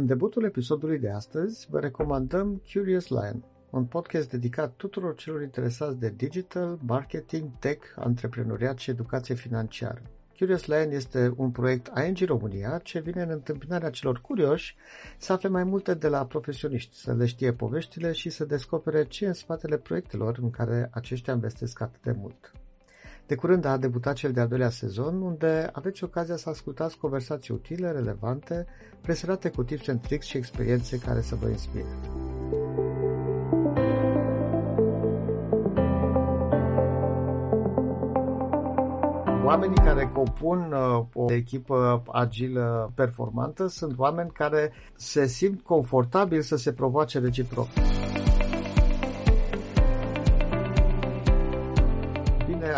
În debutul episodului de astăzi vă recomandăm Curious Lion, un podcast dedicat tuturor celor interesați de digital, marketing, tech, antreprenoriat și educație financiară. Curious Lion este un proiect ING România ce vine în întâmpinarea celor curioși să afle mai multe de la profesioniști, să le știe poveștile și să descopere ce în spatele proiectelor în care aceștia investesc atât de mult. De curând a debutat cel de-al doilea sezon, unde aveți ocazia să ascultați conversații utile, relevante, preserate cu tips and tricks și experiențe care să vă inspire. Oamenii care compun uh, o echipă agilă performantă sunt oameni care se simt confortabil să se provoace reciproc.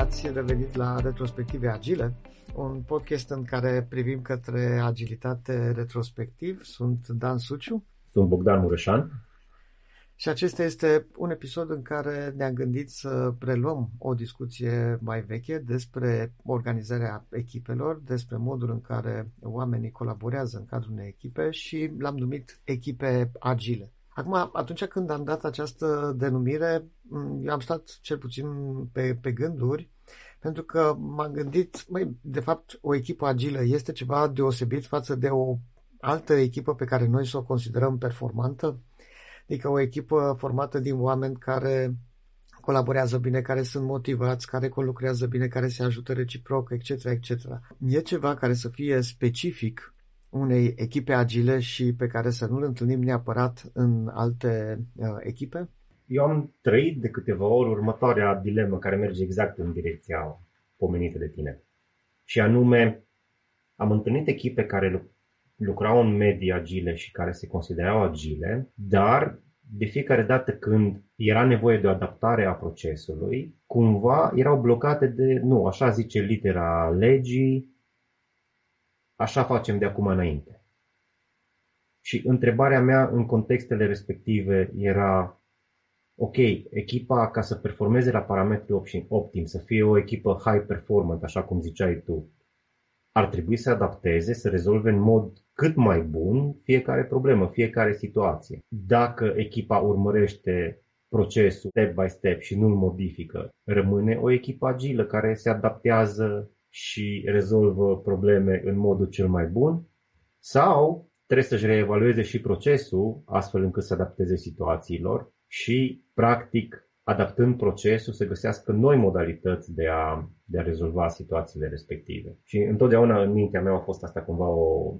Ați revenit la Retrospective Agile, un podcast în care privim către agilitate retrospectiv. Sunt Dan Suciu. Sunt Bogdan Mureșan. Și acesta este un episod în care ne-am gândit să preluăm o discuție mai veche despre organizarea echipelor, despre modul în care oamenii colaborează în cadrul unei echipe și l-am numit echipe agile. Acum, atunci când am dat această denumire, eu am stat cel puțin pe, pe gânduri, pentru că m-am gândit, măi, de fapt, o echipă agilă este ceva deosebit față de o altă echipă pe care noi să o considerăm performantă? Adică o echipă formată din oameni care colaborează bine, care sunt motivați, care colucrează bine, care se ajută reciproc, etc., etc. E ceva care să fie specific unei echipe agile și pe care să nu-l întâlnim neapărat în alte uh, echipe? Eu am trăit de câteva ori următoarea dilemă care merge exact în direcția pomenită de tine. Și anume, am întâlnit echipe care lucrau în medii agile și care se considerau agile, dar de fiecare dată când era nevoie de o adaptare a procesului, cumva erau blocate de, nu, așa zice litera legii, așa facem de acum înainte. Și întrebarea mea în contextele respective era, ok, echipa ca să performeze la parametri optim, să fie o echipă high performant, așa cum ziceai tu, ar trebui să adapteze, să rezolve în mod cât mai bun fiecare problemă, fiecare situație. Dacă echipa urmărește procesul step by step și nu-l modifică, rămâne o echipă agilă care se adaptează și rezolvă probleme în modul cel mai bun sau trebuie să-și reevalueze și procesul astfel încât să adapteze situațiilor și, practic, adaptând procesul, să găsească noi modalități de a, de a rezolva situațiile respective. Și întotdeauna în mintea mea a fost asta cumva o,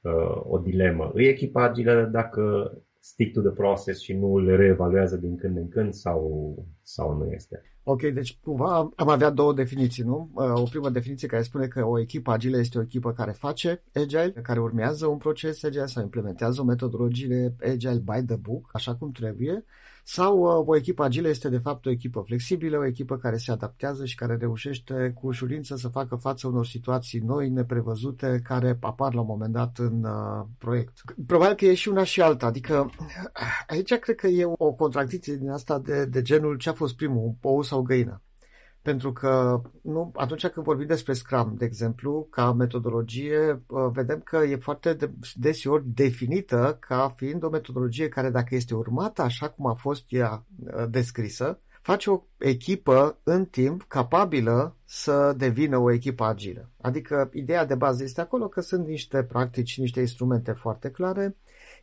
uh, o dilemă. Îi echipa agilă dacă stick to the process și nu le reevaluează din când în când sau, sau nu este. Ok, deci cumva am avea două definiții, nu? Uh, o primă definiție care spune că o echipă agilă este o echipă care face agile, care urmează un proces agile sau implementează o metodologie agile by the book, așa cum trebuie, sau uh, o echipă agilă este de fapt o echipă flexibilă, o echipă care se adaptează și care reușește cu ușurință să facă față unor situații noi, neprevăzute, care apar la un moment dat în uh, proiect. Probabil că e și una și alta, adică aici cred că e o contradicție din asta de, de genul ce a fost primul, ou sau găină. Pentru că nu, atunci când vorbim despre Scrum, de exemplu, ca metodologie, uh, vedem că e foarte deseori definită ca fiind o metodologie care, dacă este urmată așa cum a fost ea uh, descrisă, face o echipă în timp capabilă să devină o echipă agilă. Adică ideea de bază este acolo că sunt niște practici, niște instrumente foarte clare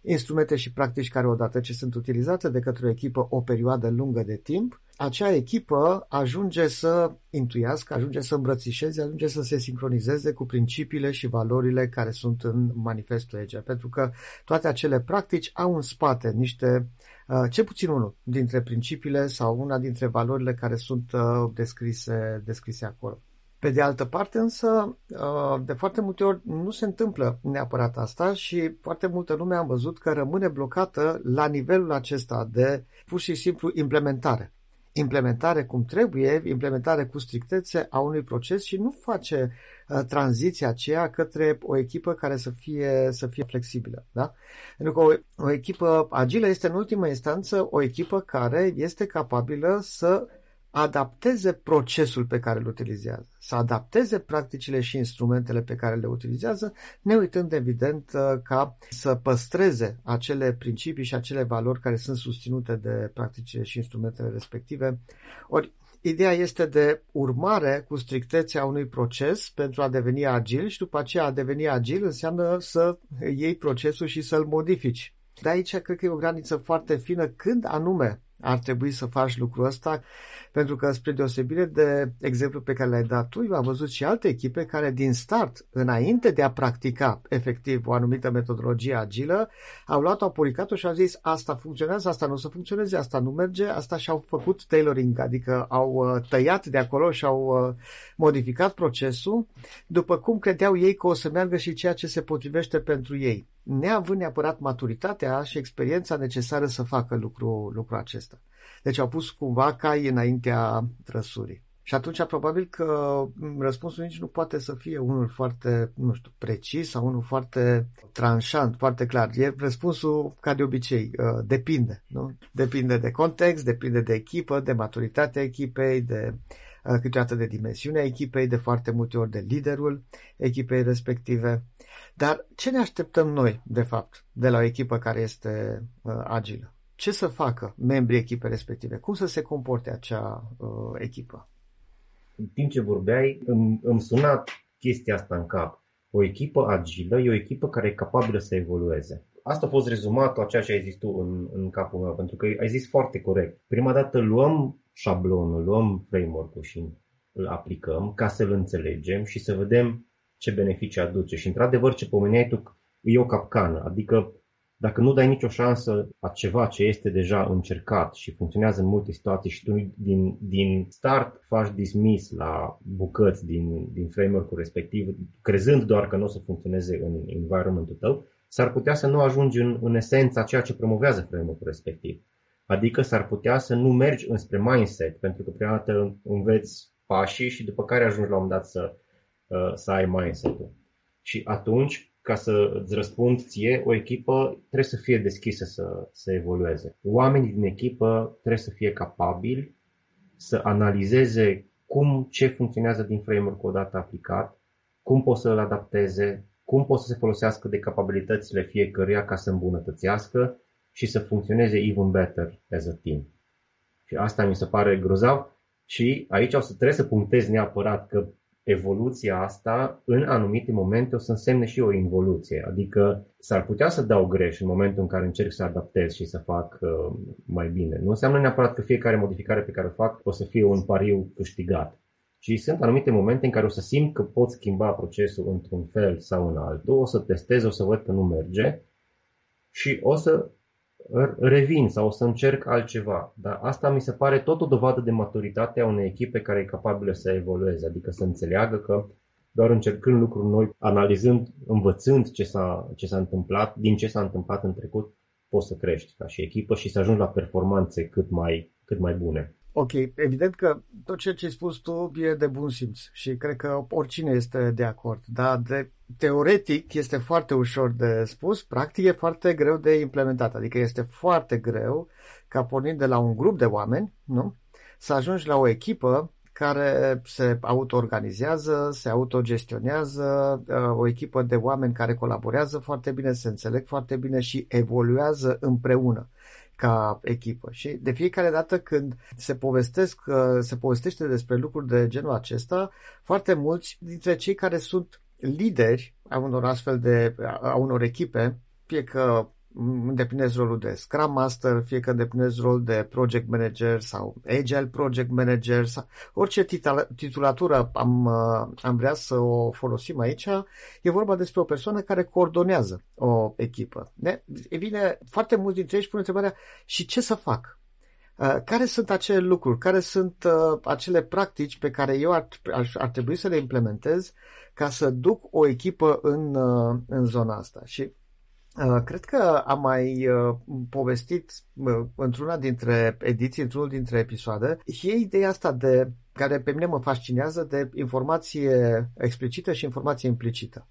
instrumente și practici care odată ce sunt utilizate de către o echipă o perioadă lungă de timp, acea echipă ajunge să intuiască, ajunge să îmbrățișeze, ajunge să se sincronizeze cu principiile și valorile care sunt în manifestul EGE. Pentru că toate acele practici au în spate niște, uh, ce puțin unul dintre principiile sau una dintre valorile care sunt uh, descrise, descrise acolo. Pe de altă parte însă, uh, de foarte multe ori nu se întâmplă neapărat asta și foarte multă lume am văzut că rămâne blocată la nivelul acesta de pur și simplu implementare. Implementare cum trebuie, implementare cu strictețe a unui proces și nu face uh, tranziția aceea către o echipă care să fie, să fie flexibilă. Da? Pentru că o, o echipă agilă este în ultimă instanță o echipă care este capabilă să adapteze procesul pe care îl utilizează, să adapteze practicile și instrumentele pe care le utilizează, ne uitând evident uh, ca să păstreze acele principii și acele valori care sunt susținute de practicile și instrumentele respective. Ori Ideea este de urmare cu strictețe a unui proces pentru a deveni agil și după aceea a deveni agil înseamnă să iei procesul și să-l modifici. De aici cred că e o graniță foarte fină când anume ar trebui să faci lucrul ăsta, pentru că spre deosebire de exemplu pe care l-ai dat tu, eu am văzut și alte echipe care din start, înainte de a practica efectiv o anumită metodologie agilă, au luat-o, aplicat-o și au zis asta funcționează, asta nu o să funcționeze, asta nu merge, asta și-au făcut tailoring, adică au uh, tăiat de acolo și au uh, modificat procesul, după cum credeau ei că o să meargă și ceea ce se potrivește pentru ei neavând neapărat maturitatea și experiența necesară să facă lucru, lucrul acesta. Deci au pus cumva cai înaintea trăsurii. Și atunci probabil că răspunsul nici nu poate să fie unul foarte, nu știu, precis sau unul foarte tranșant, foarte clar. E răspunsul ca de obicei, uh, depinde, nu? Depinde de context, depinde de echipă, de maturitatea echipei, de uh, câteodată de dimensiunea echipei, de foarte multe ori de liderul echipei respective. Dar ce ne așteptăm noi, de fapt, de la o echipă care este uh, agilă? Ce să facă membrii echipei respective? Cum să se comporte acea uh, echipă? În timp ce vorbeai, îmi, îmi suna chestia asta în cap. O echipă agilă e o echipă care e capabilă să evolueze. Asta a fost rezumatul a ceea ce ai zis tu în, în capul meu, pentru că ai zis foarte corect. Prima dată luăm șablonul, luăm framework-ul și îl aplicăm ca să-l înțelegem și să vedem ce beneficii aduce. Și într-adevăr ce pomeneai tu e o capcană, adică dacă nu dai nicio șansă a ceva ce este deja încercat și funcționează în multe situații și tu din, din start faci dismiss la bucăți din, din framework-ul respectiv, crezând doar că nu o să funcționeze în environmentul tău, s-ar putea să nu ajungi în, în esența ceea ce promovează framework-ul respectiv. Adică s-ar putea să nu mergi înspre mindset, pentru că prima dată înveți pașii și după care ajungi la un dat să Uh, să ai mindset-ul. Și atunci, ca să îți răspund ție, o echipă trebuie să fie deschisă să, să evolueze. Oamenii din echipă trebuie să fie capabili să analizeze cum, ce funcționează din framework odată aplicat, cum pot să-l adapteze, cum pot să se folosească de capabilitățile fiecăruia ca să îmbunătățească și să funcționeze even better as a team. Și asta mi se pare grozav și aici o să trebuie să punctez neapărat că evoluția asta în anumite momente o să însemne și o involuție. Adică s-ar putea să dau greș în momentul în care încerc să adaptez și să fac uh, mai bine. Nu înseamnă neapărat că fiecare modificare pe care o fac o să fie un pariu câștigat. Și sunt anumite momente în care o să simt că pot schimba procesul într-un fel sau în altul, o să testez, o să văd că nu merge și o să revin sau o să încerc altceva. Dar asta mi se pare tot o dovadă de maturitate a unei echipe care e capabilă să evolueze, adică să înțeleagă că doar încercând lucruri noi, analizând, învățând ce s-a, ce s-a întâmplat, din ce s-a întâmplat în trecut, poți să crești ca și echipă și să ajungi la performanțe cât mai, cât mai bune. Ok, evident că tot ceea ce ai spus tu e de bun simț și cred că oricine este de acord, dar de teoretic este foarte ușor de spus, practic e foarte greu de implementat, adică este foarte greu ca pornind de la un grup de oameni, nu? Să ajungi la o echipă care se auto-organizează, se autogestionează, uh, o echipă de oameni care colaborează foarte bine, se înțeleg foarte bine și evoluează împreună ca echipă. Și de fiecare dată când se povestesc, se povestește despre lucruri de genul acesta, foarte mulți dintre cei care sunt lideri a unor astfel de, a unor echipe, fie că îndeplinezi rolul de Scrum Master, fie că îndeplinezi rolul de Project Manager sau Agile Project Manager sau orice titulatură am, am vrea să o folosim aici, e vorba despre o persoană care coordonează o echipă. De? E bine, foarte mulți dintre ei își pun întrebarea și ce să fac? Uh, care sunt acele lucruri, care sunt uh, acele practici pe care eu ar, ar, ar trebui să le implementez ca să duc o echipă în, uh, în zona asta? Și Uh, cred că am mai uh, povestit uh, într-una dintre ediții, într-unul dintre episoade, și e ideea asta de care pe mine mă fascinează de informație explicită și informație implicită.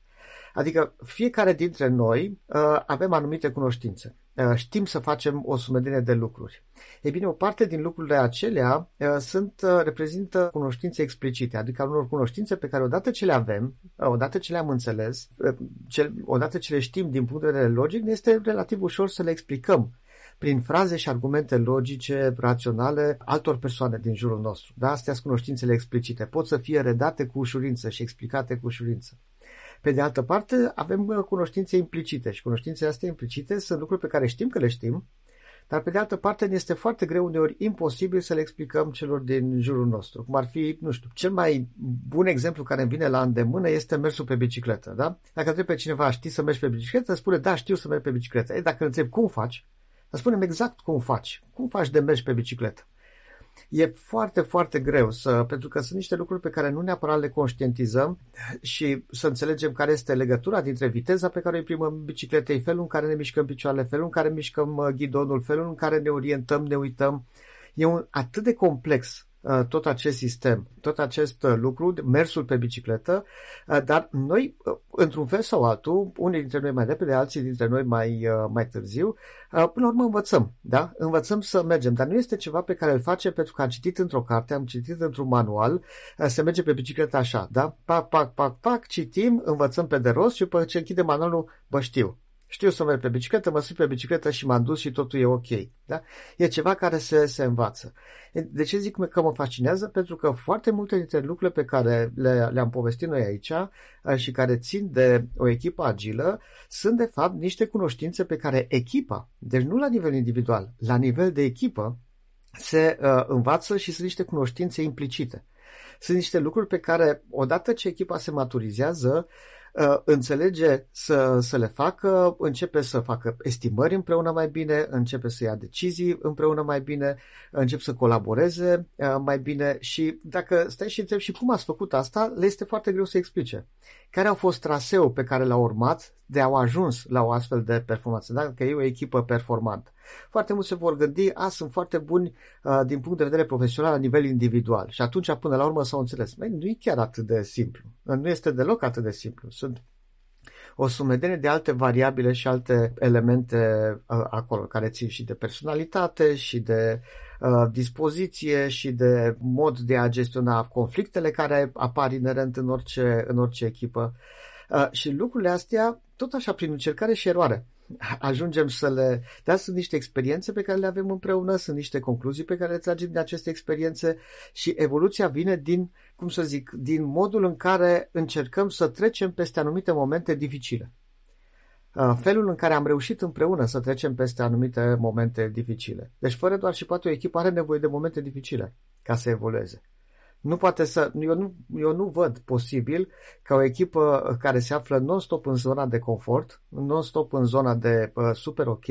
Adică fiecare dintre noi uh, avem anumite cunoștințe. Uh, știm să facem o sumedenie de lucruri. E bine, o parte din lucrurile acelea uh, sunt, uh, reprezintă cunoștințe explicite, adică unor cunoștințe pe care odată ce le avem, uh, odată ce le-am înțeles, uh, ce, odată ce le știm din punct de vedere logic, ne este relativ ușor să le explicăm prin fraze și argumente logice, raționale, altor persoane din jurul nostru. Da? Astea sunt cunoștințele explicite. Pot să fie redate cu ușurință și explicate cu ușurință. Pe de altă parte, avem uh, cunoștințe implicite și cunoștințele astea implicite sunt lucruri pe care știm că le știm, dar pe de altă parte ne este foarte greu uneori imposibil să le explicăm celor din jurul nostru. Cum ar fi, nu știu, cel mai bun exemplu care îmi vine la îndemână este mersul pe bicicletă. Da? Dacă întreb pe cineva, știi să mergi pe bicicletă, spune, da, știu să merg pe bicicletă. Ei, dacă îl întreb cum faci, să spunem exact cum faci. Cum faci de mergi pe bicicletă? E foarte, foarte greu, să, pentru că sunt niște lucruri pe care nu neapărat le conștientizăm și să înțelegem care este legătura dintre viteza pe care o imprimăm bicicletei, felul în care ne mișcăm picioarele, felul în care mișcăm uh, ghidonul, felul în care ne orientăm, ne uităm. E un, atât de complex Uh, tot acest sistem, tot acest uh, lucru, mersul pe bicicletă, uh, dar noi, într-un fel sau altul, unii dintre noi mai repede, alții dintre noi mai, mai târziu, până la urmă învățăm, da? Învățăm să mergem, dar nu este ceva pe care îl face pentru că am citit într-o carte, am citit într-un manual, se merge pe bicicletă așa, da? Pac, pac, pac, pac, citim, învățăm pe de rost și după ce închide manualul, bă, știu, știu să merg pe bicicletă, mă sui pe bicicletă și m-am dus și totul e ok. Da? E ceva care se, se învață. De ce zic că mă fascinează? Pentru că foarte multe dintre lucrurile pe care le, le-am povestit noi aici și care țin de o echipă agilă sunt de fapt niște cunoștințe pe care echipa, deci nu la nivel individual, la nivel de echipă, se uh, învață și sunt niște cunoștințe implicite. Sunt niște lucruri pe care, odată ce echipa se maturizează, Uh, înțelege să, să le facă, începe să facă estimări împreună mai bine, începe să ia decizii împreună mai bine, începe să colaboreze uh, mai bine și dacă stai și întrebi și cum ați făcut asta, le este foarte greu să explice. Care au fost traseul pe care l-au urmat de au ajuns la o astfel de performanță, dacă e o echipă performantă. Foarte mulți se vor gândi, a, sunt foarte buni uh, din punct de vedere profesional la nivel individual și atunci până la urmă s-au înțeles. Băi, nu e chiar atât de simplu. Nu este deloc atât de simplu. Sunt o sumedenie de alte variabile și alte elemente uh, acolo, care țin și de personalitate și de uh, dispoziție și de mod de a gestiona conflictele care apar inerent în orice, în orice echipă. Uh, și lucrurile astea, tot așa, prin încercare și eroare ajungem să le... Dar sunt niște experiențe pe care le avem împreună, sunt niște concluzii pe care le tragem din aceste experiențe și evoluția vine din, cum să zic, din modul în care încercăm să trecem peste anumite momente dificile. Uh, felul în care am reușit împreună să trecem peste anumite momente dificile. Deci, fără doar și poate o echipă are nevoie de momente dificile ca să evolueze. Nu poate să, eu nu, eu nu văd posibil ca o echipă care se află non-stop în zona de confort, non-stop în zona de uh, super ok,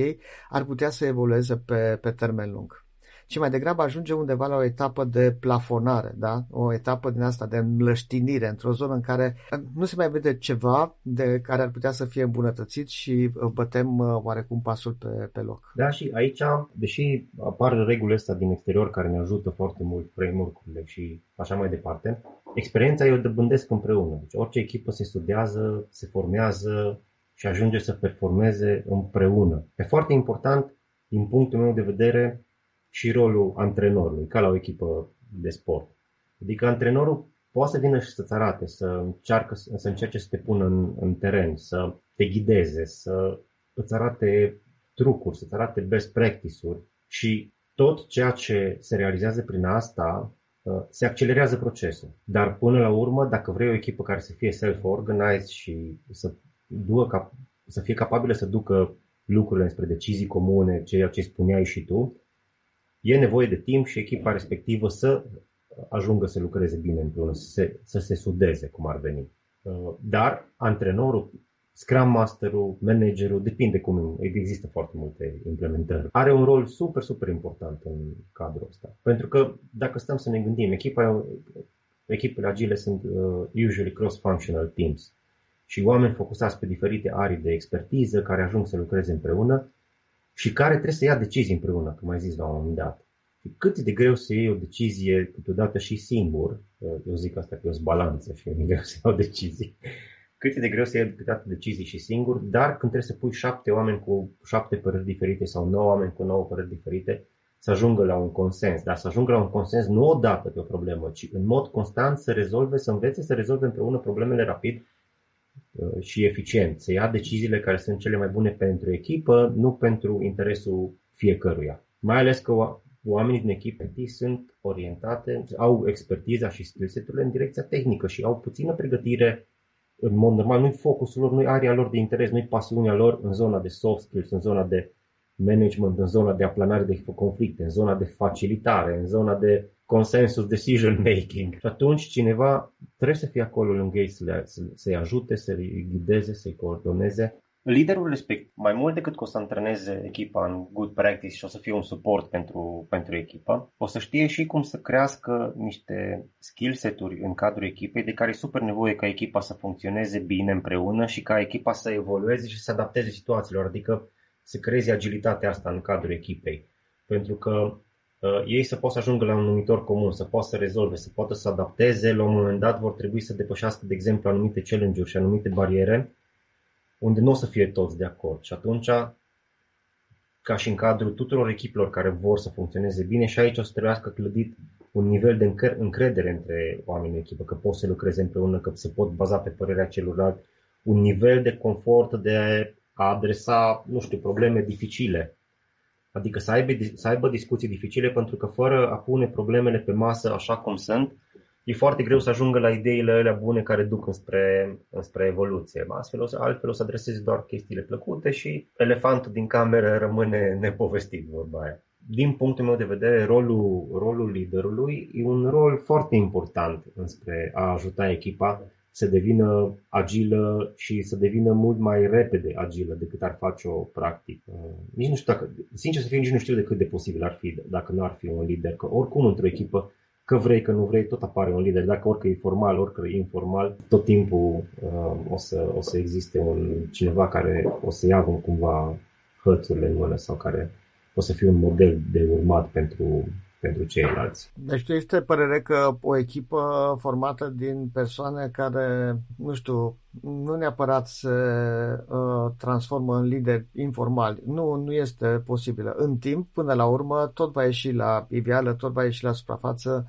ar putea să evolueze pe, pe termen lung ci mai degrabă ajunge undeva la o etapă de plafonare, da? o etapă din asta de înlăștinire, într-o zonă în care nu se mai vede ceva de care ar putea să fie îmbunătățit și uh, bătem uh, oarecum pasul pe, pe loc. Da, și aici, deși apar regulile astea din exterior care ne ajută foarte mult, framework-urile și așa mai departe, experiența eu dăbândesc împreună. Deci orice echipă se studiază, se formează și ajunge să performeze împreună. E foarte important, din punctul meu de vedere, și rolul antrenorului, ca la o echipă de sport. Adică antrenorul poate să vină și să-ți arate, să, încearcă, să încerce să te pună în, în teren, să te ghideze, să îți arate trucuri, să-ți arate best practice-uri și tot ceea ce se realizează prin asta uh, se accelerează procesul. Dar până la urmă, dacă vrei o echipă care să fie self-organized și să, ducă, să fie capabilă să ducă lucrurile spre decizii comune, ceea ce spuneai și tu, e nevoie de timp și echipa respectivă să ajungă să lucreze bine împreună, să se, să se sudeze cum ar veni. Uh, dar antrenorul, Scrum Masterul, managerul, depinde cum există foarte multe implementări. Are un rol super, super important în cadrul ăsta. Pentru că dacă stăm să ne gândim, echipa, echipele agile sunt uh, usually cross-functional teams și oameni focusați pe diferite arii de expertiză care ajung să lucreze împreună și care trebuie să ia decizii împreună, cum ai zis la un moment dat. Și cât de greu să iei o decizie câteodată și singur, eu zic asta că eu sunt balanță și e greu să iau decizii, cât e de greu să iei câteodată decizii și singur, dar când trebuie să pui șapte oameni cu șapte păreri diferite sau nouă oameni cu nouă păreri diferite, să ajungă la un consens, dar să ajungă la un consens nu odată pe o problemă, ci în mod constant să rezolve, să învețe să rezolve împreună problemele rapid uh, și eficient, să ia deciziile care sunt cele mai bune pentru echipă, nu pentru interesul fiecăruia. Mai ales că oamenii din echipă sunt orientate, au expertiza și skill-set-urile în direcția tehnică și au puțină pregătire în mod normal, nu-i focusul lor, nu-i area lor de interes, nu-i pasiunea lor în zona de soft skills, în zona de management, în zona de aplanare de conflicte, în zona de facilitare, în zona de consensus decision making. Și atunci cineva trebuie să fie acolo lângă ei să le, să, să-i ajute, să-i ghideze, să-i coordoneze liderul respect, mai mult decât că o să antreneze echipa în good practice și o să fie un suport pentru, pentru echipă, o să știe și cum să crească niște skill set-uri în cadrul echipei de care e super nevoie ca echipa să funcționeze bine împreună și ca echipa să evolueze și să adapteze situațiilor, adică să creeze agilitatea asta în cadrul echipei. Pentru că uh, ei să poată să ajungă la un numitor comun, să poată să rezolve, să poată să adapteze, la un moment dat vor trebui să depășească, de exemplu, anumite challenge-uri și anumite bariere unde nu o să fie toți de acord. Și atunci, ca și în cadrul tuturor echipelor care vor să funcționeze bine, și aici o să trebuiască clădit un nivel de încredere între oamenii în echipă, că pot să lucreze împreună, că se pot baza pe părerea celorlalți, un nivel de confort de a adresa, nu știu, probleme dificile. Adică să aibă, să aibă discuții dificile pentru că fără a pune problemele pe masă așa cum sunt, e foarte greu să ajungă la ideile alea bune care duc înspre, înspre evoluție. Astfel, o să, altfel o să adresezi doar chestiile plăcute și elefantul din cameră rămâne nepovestit, vorba aia. Din punctul meu de vedere, rolul, rolul liderului e un rol foarte important înspre a ajuta echipa să devină agilă și să devină mult mai repede agilă decât ar face-o practic. Nici nu știu dacă, sincer să fiu, nici nu știu de cât de posibil ar fi dacă nu ar fi un lider, că oricum într-o echipă că vrei, că nu vrei, tot apare un lider. Dacă orică e formal, orică e informal, tot timpul uh, o, să, o să existe un cineva care o să ia cumva hățurile în mână sau care o să fie un model de urmat pentru, pentru ceilalți. Deci tu este părere că o echipă formată din persoane care, nu știu, nu neapărat se uh, transformă în lideri informali. Nu, nu este posibilă. În timp, până la urmă, tot va ieși la iveală, tot va ieși la suprafață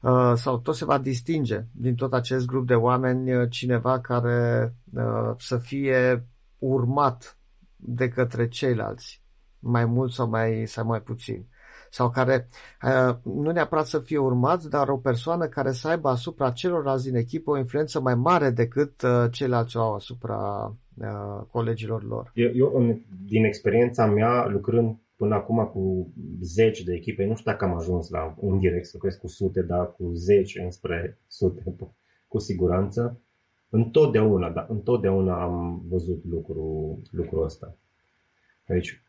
uh, sau tot se va distinge din tot acest grup de oameni uh, cineva care uh, să fie urmat de către ceilalți, mai mult sau mai, sau mai puțin sau care uh, nu neapărat să fie urmați, dar o persoană care să aibă asupra celorlalți din echipă o influență mai mare decât uh, ceilalți au asupra uh, colegilor lor. Eu, eu, din experiența mea, lucrând până acum cu zeci de echipe, nu știu dacă am ajuns la un direct să lucrez cu sute, dar cu zeci înspre sute, cu siguranță. Întotdeauna, da, întotdeauna am văzut lucru, lucrul ăsta. Deci,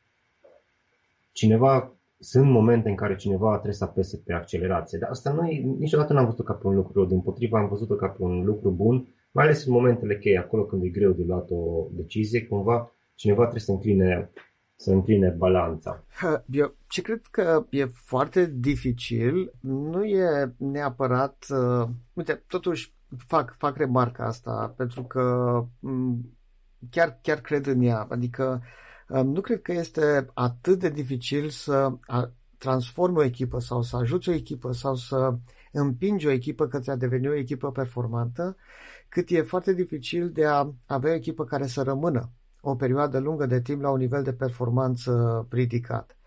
cineva sunt momente în care cineva trebuie să apese pe accelerație, dar asta noi niciodată n-am văzut ca pe un lucru rău, din potriva am văzut-o ca pe un lucru bun, mai ales în momentele cheie, acolo când e greu de luat o decizie, cumva cineva trebuie să încline, să încline balanța. Eu ce cred că e foarte dificil, nu e neapărat, uh, uite, totuși fac, fac remarca asta, pentru că m- chiar, chiar cred în ea, adică uh, nu cred că este atât de dificil să transformi o echipă sau să ajuți o echipă sau să împingi o echipă către a deveni o echipă performantă, cât e foarte dificil de a avea o echipă care să rămână o perioadă lungă de timp la un nivel de performanță ridicat.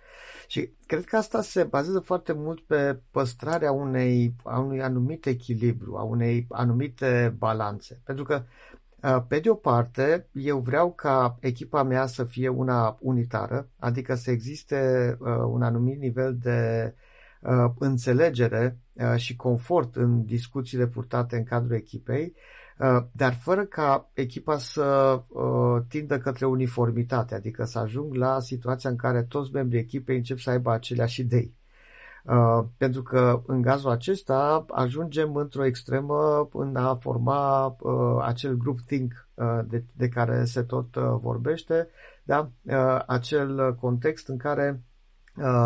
Și cred că asta se bazează foarte mult pe păstrarea unei, a unui anumit echilibru, a unei anumite balanțe. Pentru că Uh, pe de o parte, eu vreau ca echipa mea să fie una unitară, adică să existe uh, un anumit nivel de uh, înțelegere și confort în discuțiile purtate în cadrul echipei, dar fără ca echipa să tindă către uniformitate, adică să ajung la situația în care toți membrii echipei încep să aibă aceleași idei. Uh, pentru că în cazul acesta ajungem într-o extremă în a forma uh, acel group think uh, de, de care se tot uh, vorbește, da? uh, acel context în care uh,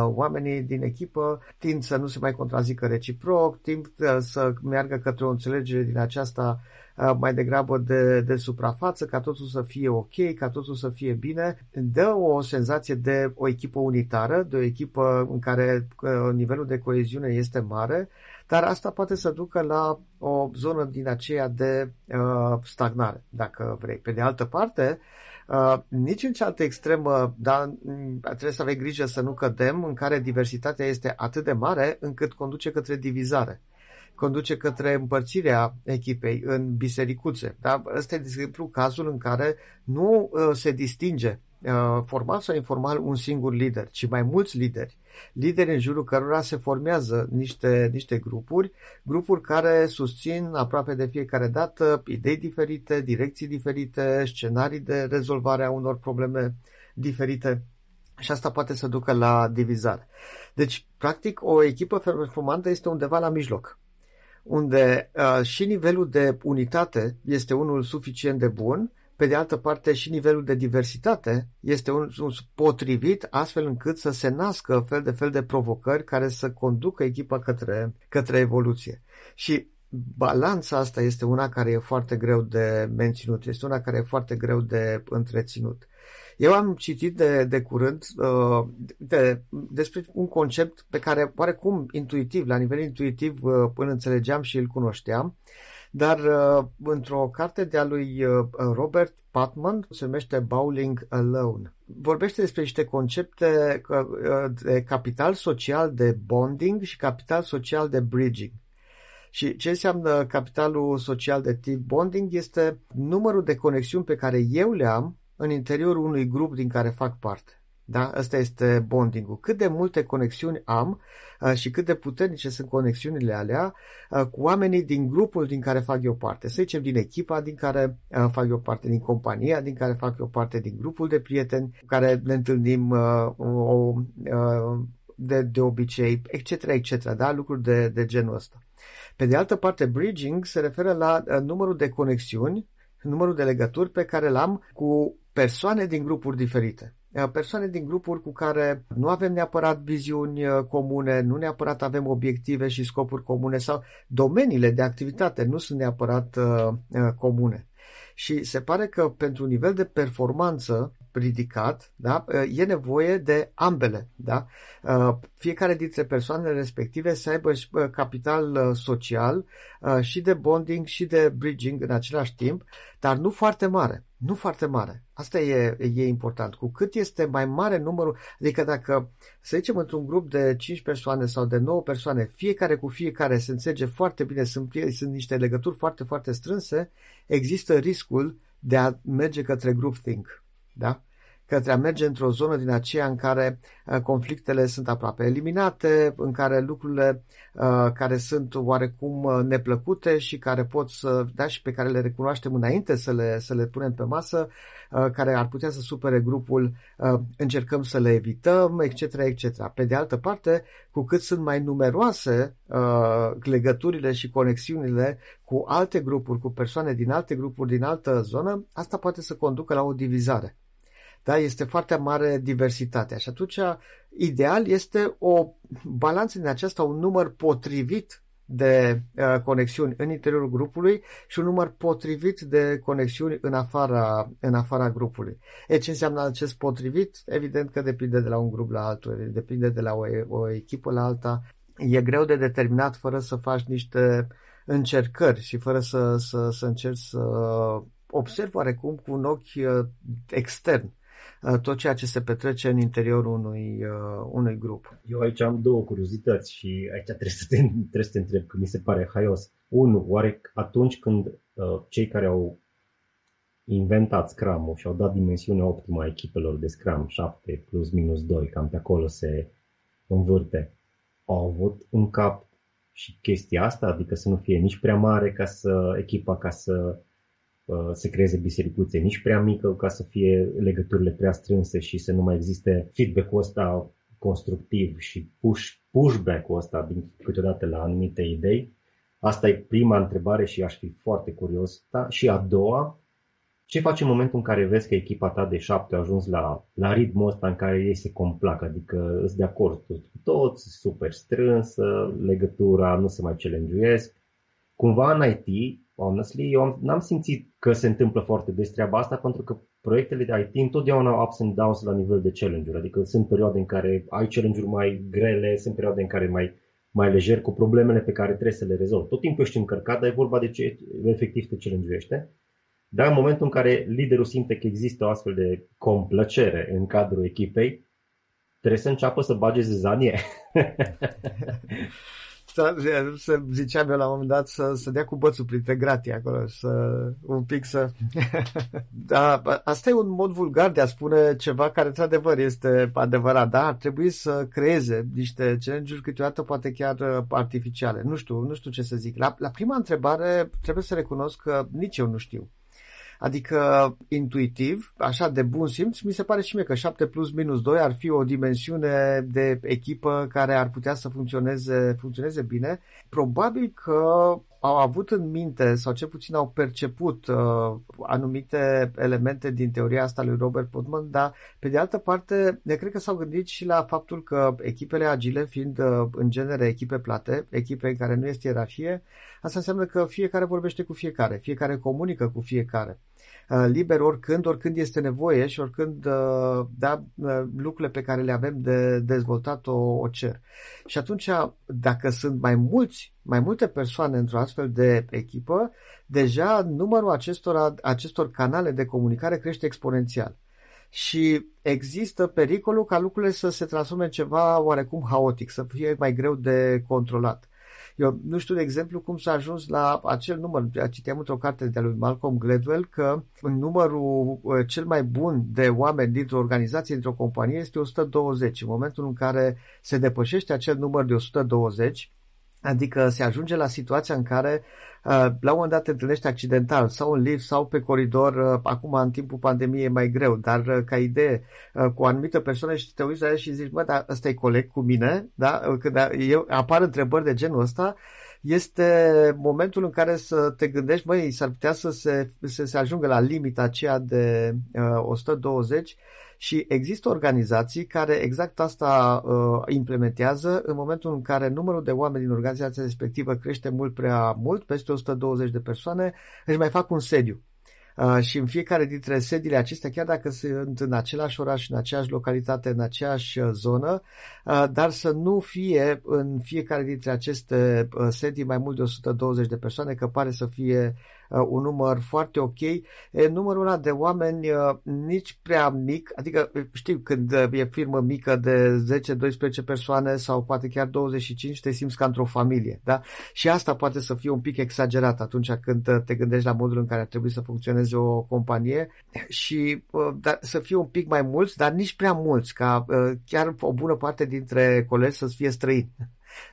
oamenii din echipă tind să nu se mai contrazică reciproc, tind uh, să meargă către o înțelegere din aceasta uh, mai degrabă de, de suprafață, ca totul să fie ok, ca totul să fie bine, dă o senzație de o echipă unitară, de o echipă în care uh, nivelul de coeziune este mare, dar asta poate să ducă la o zonă din aceea de uh, stagnare, dacă vrei. Pe de altă parte, Uh, nici în cealaltă extremă, dar mm, trebuie să avem grijă să nu cădem, în care diversitatea este atât de mare încât conduce către divizare conduce către împărțirea echipei în bisericuțe. Da? Ăsta e, de exemplu, cazul în care nu uh, se distinge uh, formal sau informal un singur lider, ci mai mulți lideri lideri în jurul cărora se formează niște, niște grupuri, grupuri care susțin aproape de fiecare dată idei diferite, direcții diferite, scenarii de rezolvare a unor probleme diferite și asta poate să ducă la divizare. Deci, practic, o echipă performantă este undeva la mijloc, unde uh, și nivelul de unitate este unul suficient de bun, pe de altă parte și nivelul de diversitate este un, un potrivit astfel încât să se nască fel de fel de provocări care să conducă echipa către, către evoluție. Și balanța asta este una care e foarte greu de menținut, este una care e foarte greu de întreținut. Eu am citit de, de curând uh, de, despre un concept pe care oarecum intuitiv, la nivel intuitiv, uh, îl înțelegeam și îl cunoșteam, dar uh, într-o carte de-a lui uh, Robert Patman, se numește Bowling Alone. Vorbește despre niște concepte uh, de capital social de bonding și capital social de bridging. Și ce înseamnă capitalul social de tip bonding este numărul de conexiuni pe care eu le am în interiorul unui grup din care fac parte. Da? Asta este bonding-ul. Cât de multe conexiuni am uh, și cât de puternice sunt conexiunile alea uh, cu oamenii din grupul din care fac eu parte. Să zicem din echipa din care uh, fac eu parte, din compania din care fac eu parte, din grupul de prieteni cu care ne întâlnim o, de, de obicei, etc., etc., da? lucruri de, de genul ăsta. Pe de altă parte, bridging se referă la numărul de conexiuni, numărul de legături pe care l-am cu persoane din grupuri diferite. Uh, persoane din grupuri cu care nu avem neapărat viziuni uh, comune, nu neapărat avem obiective și scopuri comune sau domeniile de activitate nu sunt neapărat uh, uh, comune. Și se pare că pentru un nivel de performanță ridicat, da, e nevoie de ambele. Da? Fiecare dintre persoanele respective să aibă capital social și de bonding și de bridging în același timp, dar nu foarte mare. Nu foarte mare. Asta e, e important. Cu cât este mai mare numărul, adică dacă, să zicem, într-un grup de 5 persoane sau de 9 persoane, fiecare cu fiecare se înțelege foarte bine, sunt, sunt niște legături foarte, foarte strânse, există riscul de a merge către groupthink. Da? către a merge într-o zonă din aceea în care uh, conflictele sunt aproape eliminate, în care lucrurile uh, care sunt oarecum uh, neplăcute și care pot să, da, și pe care le recunoaștem înainte să le, să le punem pe masă, care ar putea să supere grupul, încercăm să le evităm, etc., etc. Pe de altă parte, cu cât sunt mai numeroase legăturile și conexiunile cu alte grupuri, cu persoane din alte grupuri, din altă zonă, asta poate să conducă la o divizare. Da? Este foarte mare diversitatea și atunci ideal este o balanță din aceasta, un număr potrivit de uh, conexiuni în interiorul grupului și un număr potrivit de conexiuni în afara, în afara grupului. E ce înseamnă acest potrivit? Evident că depinde de la un grup la altul, depinde de la o, o echipă la alta. E greu de determinat fără să faci niște încercări și fără să, să, să încerci să observi oarecum cu un ochi uh, extern Uh, tot ceea ce se petrece în interiorul unui, uh, unui grup. Eu aici am două curiozități și aici trebuie să te, trebuie să te întreb, că mi se pare haios. Unu, oare atunci când uh, cei care au inventat Scrum-ul și au dat dimensiunea optimă a echipelor de Scrum, 7 plus minus 2, cam pe acolo se învârte, au avut în cap și chestia asta, adică să nu fie nici prea mare ca să echipa ca să Uh, se creeze bisericuțe nici prea mică ca să fie legăturile prea strânse și să nu mai existe feedback-ul ăsta constructiv și push, pushback-ul ăsta din câteodată la anumite idei. Asta e prima întrebare și aș fi foarte curios. Da? Și a doua, Ce faci în momentul în care vezi că echipa ta de șapte a ajuns la, la ritmul ăsta în care ei se complac, adică îți de acord cu toți, super strânsă, legătura, nu se mai challenge Cumva în IT, honestly, eu n-am simțit că se întâmplă foarte des treaba asta pentru că proiectele de IT întotdeauna au ups and downs la nivel de challenge-uri, adică sunt perioade în care ai challenge-uri mai grele, sunt perioade în care mai, mai lejer cu problemele pe care trebuie să le rezolvi. Tot timpul ești încărcat, dar e vorba de ce efectiv te challenge dar în momentul în care liderul simte că există o astfel de complăcere în cadrul echipei, trebuie să înceapă să bage zizanie. să, să ziceam eu la un moment dat să, să dea cu bățul printre gratii acolo, să un pic să... da, asta e un mod vulgar de a spune ceva care într-adevăr este adevărat, da? Ar trebui să creeze niște challenge-uri câteodată poate chiar uh, artificiale. Nu știu, nu știu ce să zic. La, la prima întrebare trebuie să recunosc că nici eu nu știu. Adică, intuitiv, așa de bun simț, mi se pare și mie că 7 plus minus 2 ar fi o dimensiune de echipă care ar putea să funcționeze, funcționeze bine. Probabil că au avut în minte sau cel puțin au perceput uh, anumite elemente din teoria asta lui Robert Putman, dar pe de altă parte ne cred că s-au gândit și la faptul că echipele agile fiind uh, în genere echipe plate, echipe în care nu este ierarhie, asta înseamnă că fiecare vorbește cu fiecare, fiecare comunică cu fiecare. Uh, liber oricând, oricând este nevoie și oricând uh, da, uh, lucrurile pe care le avem de dezvoltat o, o cer. Și atunci, dacă sunt mai mulți, mai multe persoane într-o astfel de echipă, deja numărul acestor, acestor canale de comunicare crește exponențial. Și există pericolul ca lucrurile să se transforme în ceva oarecum haotic, să fie mai greu de controlat. Eu nu știu, de exemplu, cum s-a ajuns la acel număr. Citeam într-o carte de lui Malcolm Gladwell că numărul uh, cel mai bun de oameni dintr-o organizație, dintr-o companie, este 120. În momentul în care se depășește acel număr de 120, Adică se ajunge la situația în care uh, la un moment dat te întâlnești accidental sau în lift sau pe coridor, uh, acum în timpul pandemiei e mai greu, dar uh, ca idee cu o anumită persoană și te uiți la el și zici, bă, dar ăsta e coleg cu mine, da? Când eu, apar întrebări de genul ăsta, este momentul în care să te gândești, băi, s-ar putea să se, să se ajungă la limita aceea de uh, 120 și există organizații care exact asta uh, implementează în momentul în care numărul de oameni din organizația respectivă crește mult prea mult, peste 120 de persoane, își mai fac un sediu. Uh, și în fiecare dintre sediile acestea, chiar dacă sunt în același oraș, în aceeași localitate, în aceeași uh, zonă, uh, dar să nu fie în fiecare dintre aceste uh, sedii mai mult de 120 de persoane, că pare să fie Uh, un număr foarte ok. Numărul ăla de oameni uh, nici prea mic, adică știu când uh, e firmă mică de 10-12 persoane sau poate chiar 25, te simți ca într-o familie. Da? Și asta poate să fie un pic exagerat atunci când te gândești la modul în care ar trebui să funcționeze o companie și dar, să fie un pic mai mulți, dar nici prea mulți, ca chiar o bună parte dintre colegi să fie străini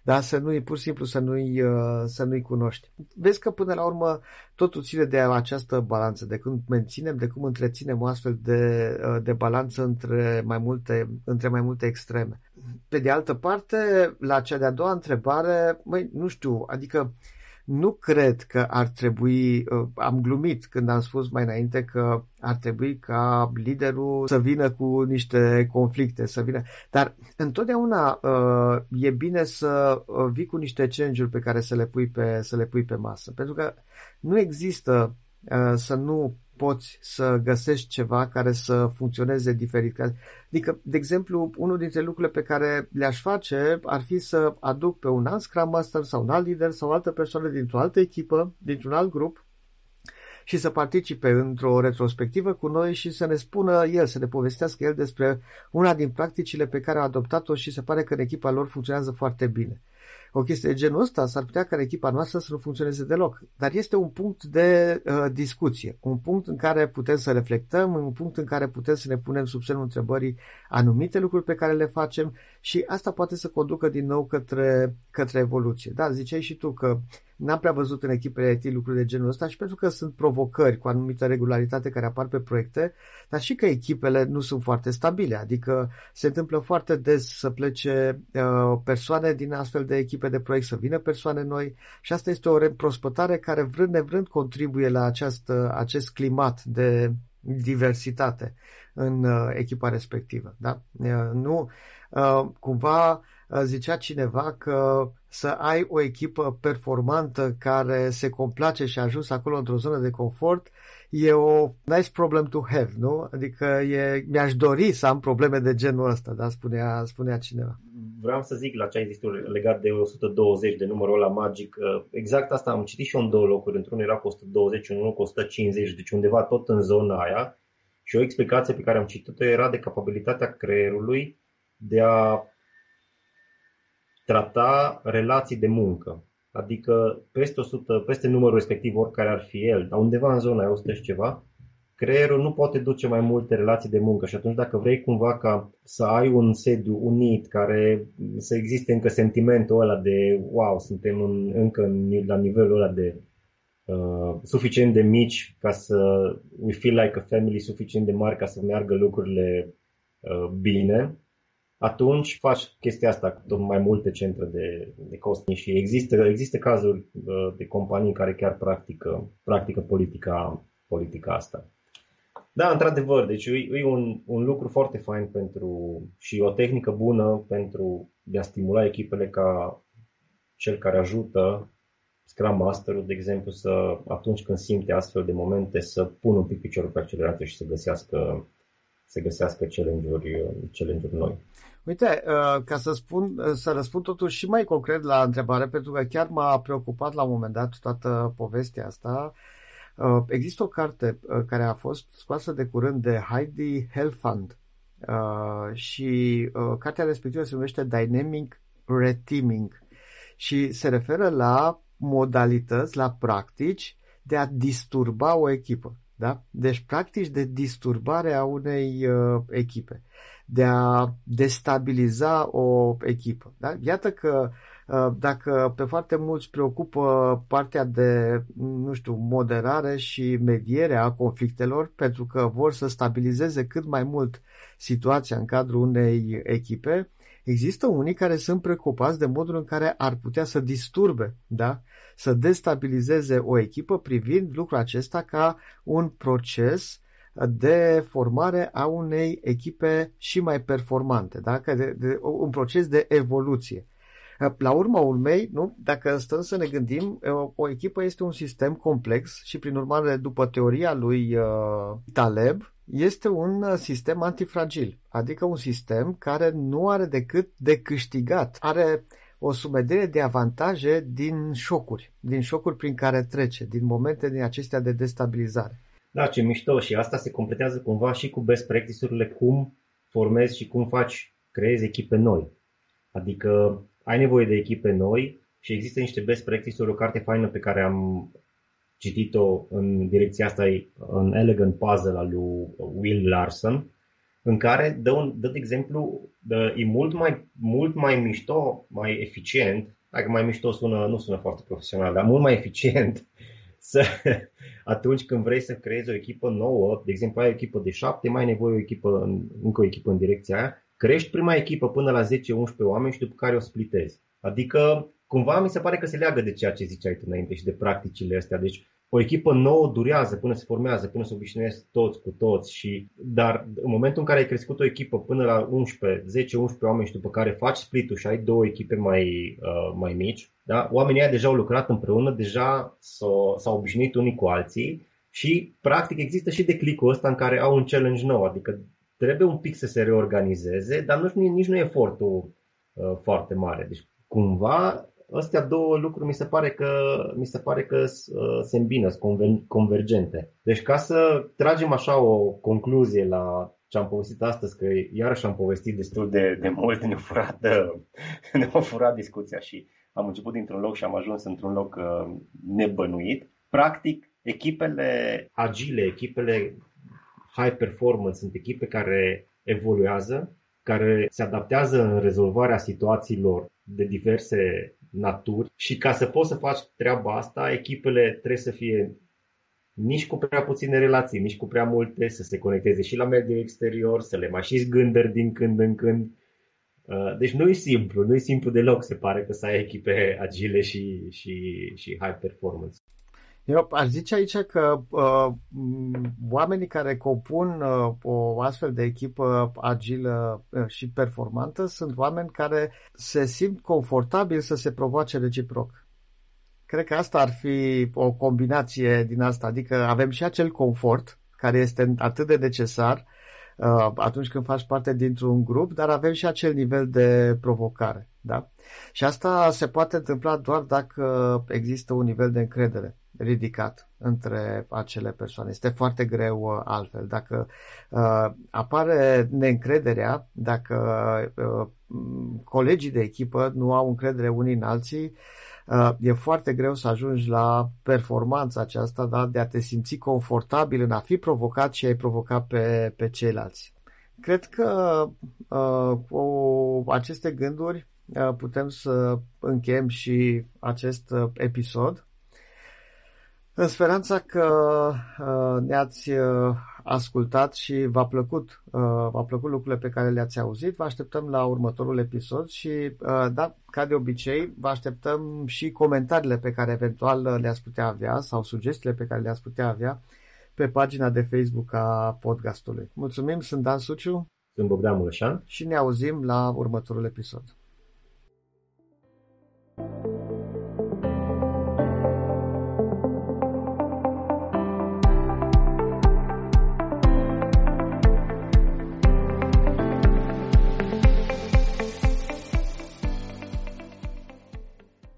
da? să nu-i pur și simplu să nu-i, uh, să nu-i cunoști. Vezi că până la urmă totul ține de această balanță, de cum menținem, de cum întreținem o astfel de, uh, de balanță între mai, multe, între mai multe extreme. Pe de altă parte, la cea de-a doua întrebare, măi, nu știu, adică uh, nu cred că ar trebui, uh, am glumit când am spus mai înainte că ar trebui ca liderul să vină cu niște conflicte, să vină. Dar întotdeauna uh, e bine să uh, vii cu niște change pe care să le pui pe, să le pui pe masă. Pentru că nu există să nu poți să găsești ceva care să funcționeze diferit. Adică, de exemplu, unul dintre lucrurile pe care le-aș face ar fi să aduc pe un alt Scrum Master sau un alt lider sau o altă persoană dintr-o altă echipă, dintr-un alt grup și să participe într-o retrospectivă cu noi și să ne spună el, să ne povestească el despre una din practicile pe care a adoptat-o și se pare că în echipa lor funcționează foarte bine o chestie de genul ăsta, s-ar putea ca echipa noastră să nu funcționeze deloc. Dar este un punct de uh, discuție, un punct în care putem să reflectăm, un punct în care putem să ne punem sub semnul întrebării anumite lucruri pe care le facem și asta poate să conducă din nou către, către evoluție. Da, ziceai și tu că N-am prea văzut în echipele IT lucruri de genul ăsta și pentru că sunt provocări cu anumită regularitate care apar pe proiecte, dar și că echipele nu sunt foarte stabile, adică se întâmplă foarte des să plece uh, persoane din astfel de echipe echipe de proiect, să vină persoane noi și asta este o reîmprospătare care vrând nevrând contribuie la această, acest climat de diversitate în uh, echipa respectivă. Da? Uh, nu, uh, cumva zicea cineva că să ai o echipă performantă care se complace și a ajuns acolo într-o zonă de confort e o nice problem to have, nu? Adică e, mi-aș dori să am probleme de genul ăsta, da? Spunea, spunea cineva. Vreau să zic la ce ai zis tu legat de 120, de numărul ăla magic. Exact asta am citit și eu în două locuri. Într-unul era cu 120, unul cu 150, deci undeva tot în zona aia. Și o explicație pe care am citit-o era de capabilitatea creierului de a trata relații de muncă. Adică peste, 100, peste numărul respectiv, oricare ar fi el, dar undeva în zona aia 100 și ceva, creierul nu poate duce mai multe relații de muncă și atunci dacă vrei cumva ca să ai un sediu unit care să existe încă sentimentul ăla de wow, suntem în, încă în, la nivelul ăla de uh, suficient de mici ca să we feel like a family, suficient de mari ca să meargă lucrurile uh, bine, atunci faci chestia asta cu tot mai multe centre de, de cost și există, există cazuri uh, de companii care chiar practică, practică politica, politica asta. Da, într-adevăr, deci e, e un, un lucru foarte fain pentru și o tehnică bună pentru de a stimula echipele ca cel care ajută Scrum Masterul, de exemplu, să atunci când simte astfel de momente să pună un pic piciorul pe accelerator și să găsească, să găsească challenge-uri, challenge-uri noi. Uite, uh, ca să spun, uh, să răspund totuși și mai concret la întrebare, pentru că chiar m-a preocupat la un moment dat toată povestea asta. Uh, există o carte care a fost scoasă de curând de Heidi Helfand și cartea respectivă se numește Dynamic Reteaming și se referă la modalități, la practici de a disturba o echipă. Da? Deci practici de disturbare a unei uh, echipe de a destabiliza o echipă. Da? Iată că uh, dacă pe foarte mulți preocupă partea de, nu știu, moderare și mediere a conflictelor, pentru că vor să stabilizeze cât mai mult situația în cadrul unei echipe, există unii care sunt preocupați de modul în care ar putea să disturbe, da? să destabilizeze o echipă privind lucrul acesta ca un proces de formare a unei echipe și mai performante, da? de, de, un proces de evoluție. La urma urmei, nu? dacă stăm să ne gândim, o, o echipă este un sistem complex și, prin urmare, după teoria lui uh, Taleb, este un sistem antifragil, adică un sistem care nu are decât de câștigat. Are o sumedire de avantaje din șocuri, din șocuri prin care trece, din momente din acestea de destabilizare. Da, ce mișto și asta se completează cumva și cu best practice-urile cum formezi și cum faci, creezi echipe noi. Adică ai nevoie de echipe noi și există niște best practice-uri, o carte faină pe care am citit-o în direcția asta, în Elegant Puzzle al lui Will Larson, în care dă, un, dă de exemplu, dă, e mult mai, mult mai mișto, mai eficient, dacă mai mișto sună, nu sună foarte profesional, dar mult mai eficient să, atunci când vrei să creezi o echipă nouă, de exemplu ai o echipă de șapte, mai ai nevoie o echipă, încă o echipă în direcția aia, crești prima echipă până la 10-11 oameni și după care o splitezi. Adică cumva mi se pare că se leagă de ceea ce ziceai tu înainte și de practicile astea. Deci o echipă nouă durează până se formează, până se obișnuiesc toți cu toți, și, dar în momentul în care ai crescut o echipă până la 11, 10-11 oameni și după care faci split și ai două echipe mai, uh, mai mici, da? oamenii ăia deja au lucrat împreună, deja s-au, s-au obișnuit unii cu alții și practic există și declicul ăsta în care au un challenge nou, adică trebuie un pic să se reorganizeze, dar nu, nici nu e efortul uh, foarte mare. Deci cumva astea două lucruri mi se pare că, mi se pare că uh, se îmbină, sunt convergente. Deci ca să tragem așa o concluzie la ce am povestit astăzi, că iarăși am povestit destul de, de mult, ne-a furat, ne-a furat discuția și am început dintr-un loc și am ajuns într-un loc uh, nebănuit. Practic, echipele agile, echipele high performance sunt echipe care evoluează, care se adaptează în rezolvarea situațiilor de diverse naturi și ca să poți să faci treaba asta, echipele trebuie să fie nici cu prea puține relații, nici cu prea multe, să se conecteze și la mediul exterior, să le mai și zgândări din când în când. Uh, deci nu e simplu, nu e simplu deloc, se pare că să ai echipe agile și, și, și high performance. Eu aș zice aici că uh, oamenii care compun uh, o astfel de echipă agilă uh, și performantă sunt oameni care se simt confortabil să se provoace reciproc. Cred că asta ar fi o combinație din asta, adică avem și acel confort care este atât de necesar uh, atunci când faci parte dintr-un grup, dar avem și acel nivel de provocare. Da? Și asta se poate întâmpla doar dacă există un nivel de încredere ridicat între acele persoane. Este foarte greu uh, altfel. Dacă uh, apare neîncrederea, dacă uh, colegii de echipă nu au încredere unii în alții, uh, e foarte greu să ajungi la performanța aceasta da? de a te simți confortabil în a fi provocat și a-i provoca pe, pe ceilalți. Cred că uh, cu aceste gânduri uh, putem să încheiem și acest uh, episod în speranța că uh, ne-ați uh, ascultat și v-a plăcut, uh, v-a plăcut lucrurile pe care le-ați auzit. Vă așteptăm la următorul episod și, da, ca de obicei, vă așteptăm și comentariile pe care eventual le-ați putea avea sau sugestiile pe care le-ați putea avea pe pagina de Facebook a podcastului. Mulțumim, sunt Dan Suciu. Sunt Bogdan Mureșan. Și ne auzim la următorul episod.